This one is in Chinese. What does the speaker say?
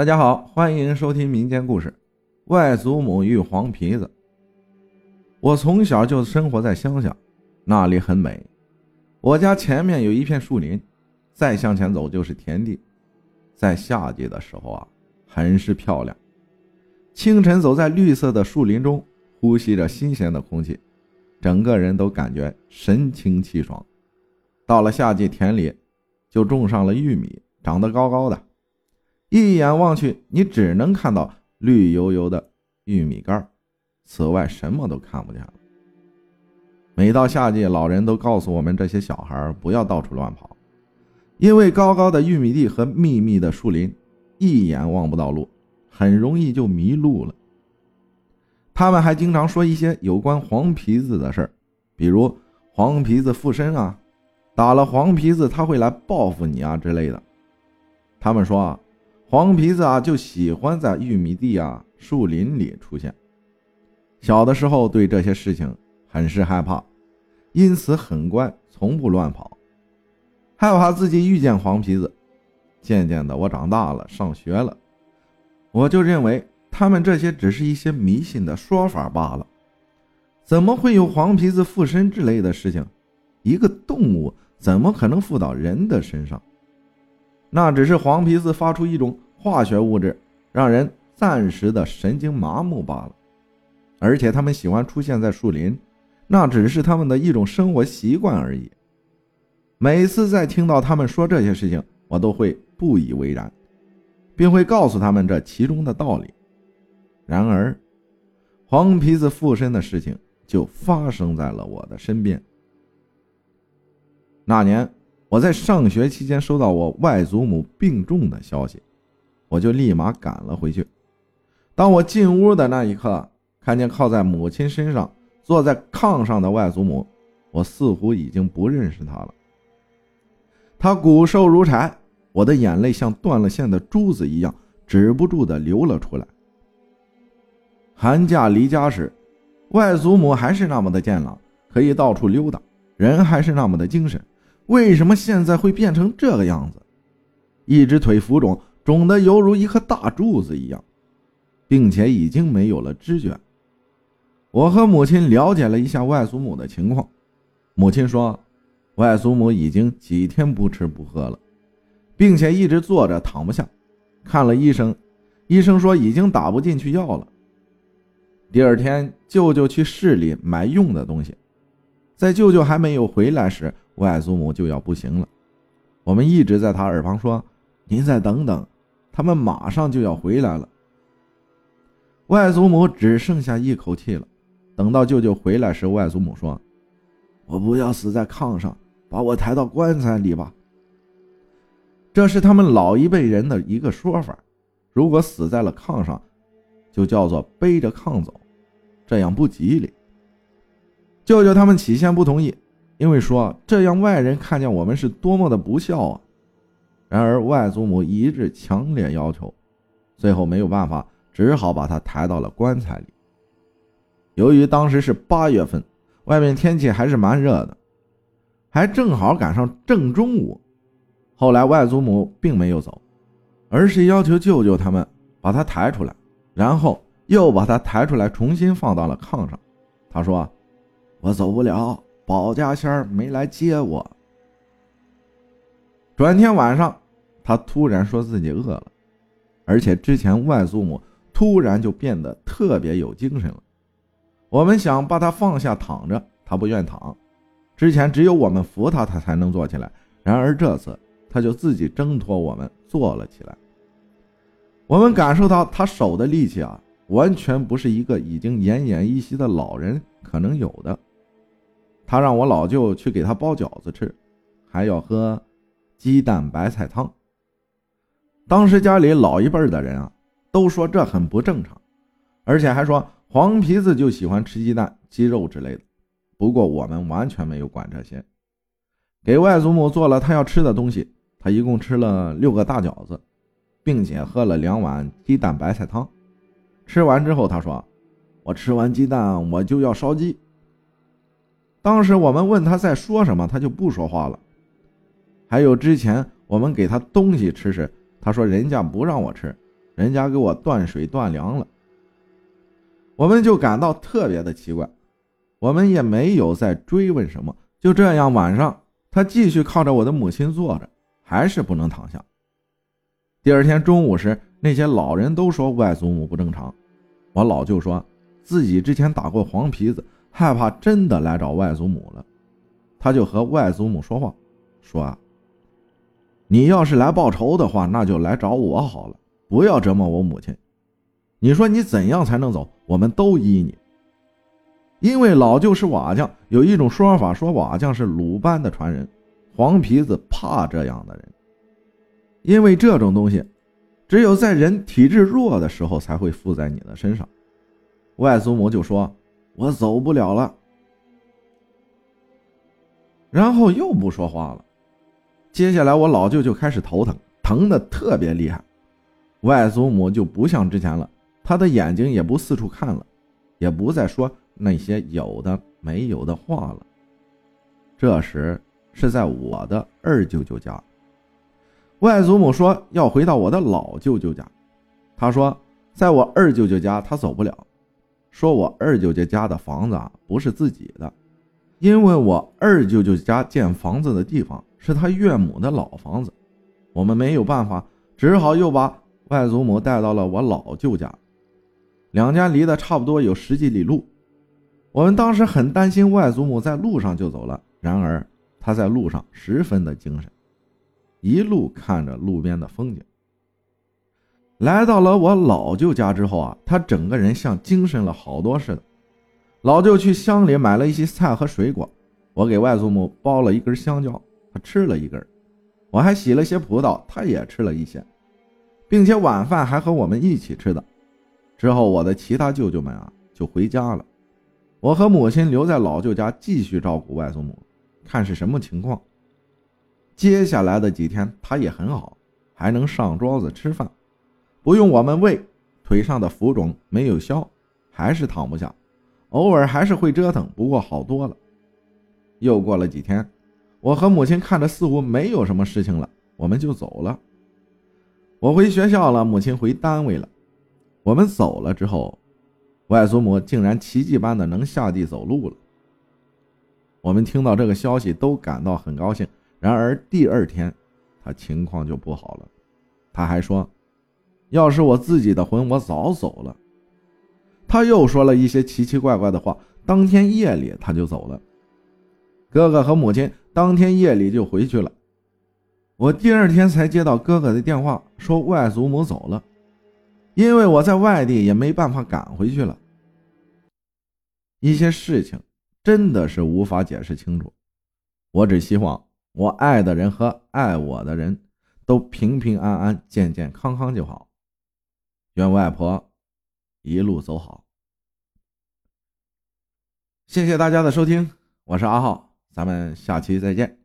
大家好，欢迎收听民间故事《外祖母与黄皮子》。我从小就生活在乡下，那里很美。我家前面有一片树林，再向前走就是田地。在夏季的时候啊，很是漂亮。清晨走在绿色的树林中，呼吸着新鲜的空气，整个人都感觉神清气爽。到了夏季，田里就种上了玉米，长得高高的。一眼望去，你只能看到绿油油的玉米杆此外什么都看不见了。每到夏季，老人都告诉我们这些小孩不要到处乱跑，因为高高的玉米地和密密的树林，一眼望不到路，很容易就迷路了。他们还经常说一些有关黄皮子的事儿，比如黄皮子附身啊，打了黄皮子他会来报复你啊之类的。他们说啊。黄皮子啊，就喜欢在玉米地啊、树林里出现。小的时候对这些事情很是害怕，因此很乖，从不乱跑，害怕自己遇见黄皮子。渐渐的，我长大了，上学了，我就认为他们这些只是一些迷信的说法罢了。怎么会有黄皮子附身之类的事情？一个动物怎么可能附到人的身上？那只是黄皮子发出一种化学物质，让人暂时的神经麻木罢了。而且他们喜欢出现在树林，那只是他们的一种生活习惯而已。每次在听到他们说这些事情，我都会不以为然，并会告诉他们这其中的道理。然而，黄皮子附身的事情就发生在了我的身边。那年。我在上学期间收到我外祖母病重的消息，我就立马赶了回去。当我进屋的那一刻，看见靠在母亲身上、坐在炕上的外祖母，我似乎已经不认识她了。她骨瘦如柴，我的眼泪像断了线的珠子一样止不住的流了出来。寒假离家时，外祖母还是那么的健朗，可以到处溜达，人还是那么的精神。为什么现在会变成这个样子？一只腿浮肿，肿得犹如一颗大柱子一样，并且已经没有了知觉。我和母亲了解了一下外祖母的情况，母亲说，外祖母已经几天不吃不喝了，并且一直坐着躺不下。看了医生，医生说已经打不进去药了。第二天，舅舅去市里买用的东西，在舅舅还没有回来时。外祖母就要不行了，我们一直在他耳旁说：“您再等等，他们马上就要回来了。”外祖母只剩下一口气了。等到舅舅回来时，外祖母说：“我不要死在炕上，把我抬到棺材里吧。”这是他们老一辈人的一个说法。如果死在了炕上，就叫做背着炕走，这样不吉利。舅舅他们起先不同意。因为说这样外人看见我们是多么的不孝啊！然而外祖母一致强烈要求，最后没有办法，只好把他抬到了棺材里。由于当时是八月份，外面天气还是蛮热的，还正好赶上正中午。后来外祖母并没有走，而是要求舅舅他们把他抬出来，然后又把他抬出来，重新放到了炕上。他说：“我走不了。”保家仙没来接我。转天晚上，他突然说自己饿了，而且之前外祖母突然就变得特别有精神了。我们想把他放下躺着，他不愿躺。之前只有我们扶他，他才能坐起来。然而这次，他就自己挣脱我们坐了起来。我们感受到他手的力气啊，完全不是一个已经奄奄一息的老人可能有的。他让我老舅去给他包饺子吃，还要喝鸡蛋白菜汤。当时家里老一辈的人啊，都说这很不正常，而且还说黄皮子就喜欢吃鸡蛋、鸡肉之类的。不过我们完全没有管这些，给外祖母做了他要吃的东西。他一共吃了六个大饺子，并且喝了两碗鸡蛋白菜汤。吃完之后，他说：“我吃完鸡蛋，我就要烧鸡。”当时我们问他在说什么，他就不说话了。还有之前我们给他东西吃时，他说人家不让我吃，人家给我断水断粮了。我们就感到特别的奇怪，我们也没有再追问什么。就这样，晚上他继续靠着我的母亲坐着，还是不能躺下。第二天中午时，那些老人都说外祖母不正常。我老舅说自己之前打过黄皮子，害怕真的来找外祖母了，他就和外祖母说话，说啊，你要是来报仇的话，那就来找我好了，不要折磨我母亲。你说你怎样才能走？我们都依你。因为老舅是瓦匠，有一种说法说瓦匠是鲁班的传人，黄皮子怕这样的人，因为这种东西，只有在人体质弱的时候才会附在你的身上。外祖母就说：“我走不了了。”然后又不说话了。接下来我老舅就开始头疼，疼的特别厉害。外祖母就不像之前了。他的眼睛也不四处看了，也不再说那些有的没有的话了。这时是在我的二舅舅家，外祖母说要回到我的老舅舅家。他说，在我二舅舅家他走不了，说我二舅舅家的房子啊不是自己的，因为我二舅舅家建房子的地方是他岳母的老房子，我们没有办法，只好又把外祖母带到了我老舅家。两家离得差不多有十几里路，我们当时很担心外祖母在路上就走了。然而她在路上十分的精神，一路看着路边的风景。来到了我老舅家之后啊，他整个人像精神了好多似的。老舅去乡里买了一些菜和水果，我给外祖母剥了一根香蕉，他吃了一根；我还洗了些葡萄，他也吃了一些，并且晚饭还和我们一起吃的。之后，我的其他舅舅们啊就回家了，我和母亲留在老舅家继续照顾外祖母，看是什么情况。接下来的几天，他也很好，还能上桌子吃饭，不用我们喂。腿上的浮肿没有消，还是躺不下，偶尔还是会折腾，不过好多了。又过了几天，我和母亲看着似乎没有什么事情了，我们就走了。我回学校了，母亲回单位了。我们走了之后，外祖母竟然奇迹般的能下地走路了。我们听到这个消息都感到很高兴。然而第二天，她情况就不好了。她还说：“要是我自己的魂，我早走了。”他又说了一些奇奇怪怪的话。当天夜里，他就走了。哥哥和母亲当天夜里就回去了。我第二天才接到哥哥的电话，说外祖母走了。因为我在外地，也没办法赶回去了。一些事情真的是无法解释清楚。我只希望我爱的人和爱我的人都平平安安、健健康康就好。愿外婆一路走好。谢谢大家的收听，我是阿浩，咱们下期再见。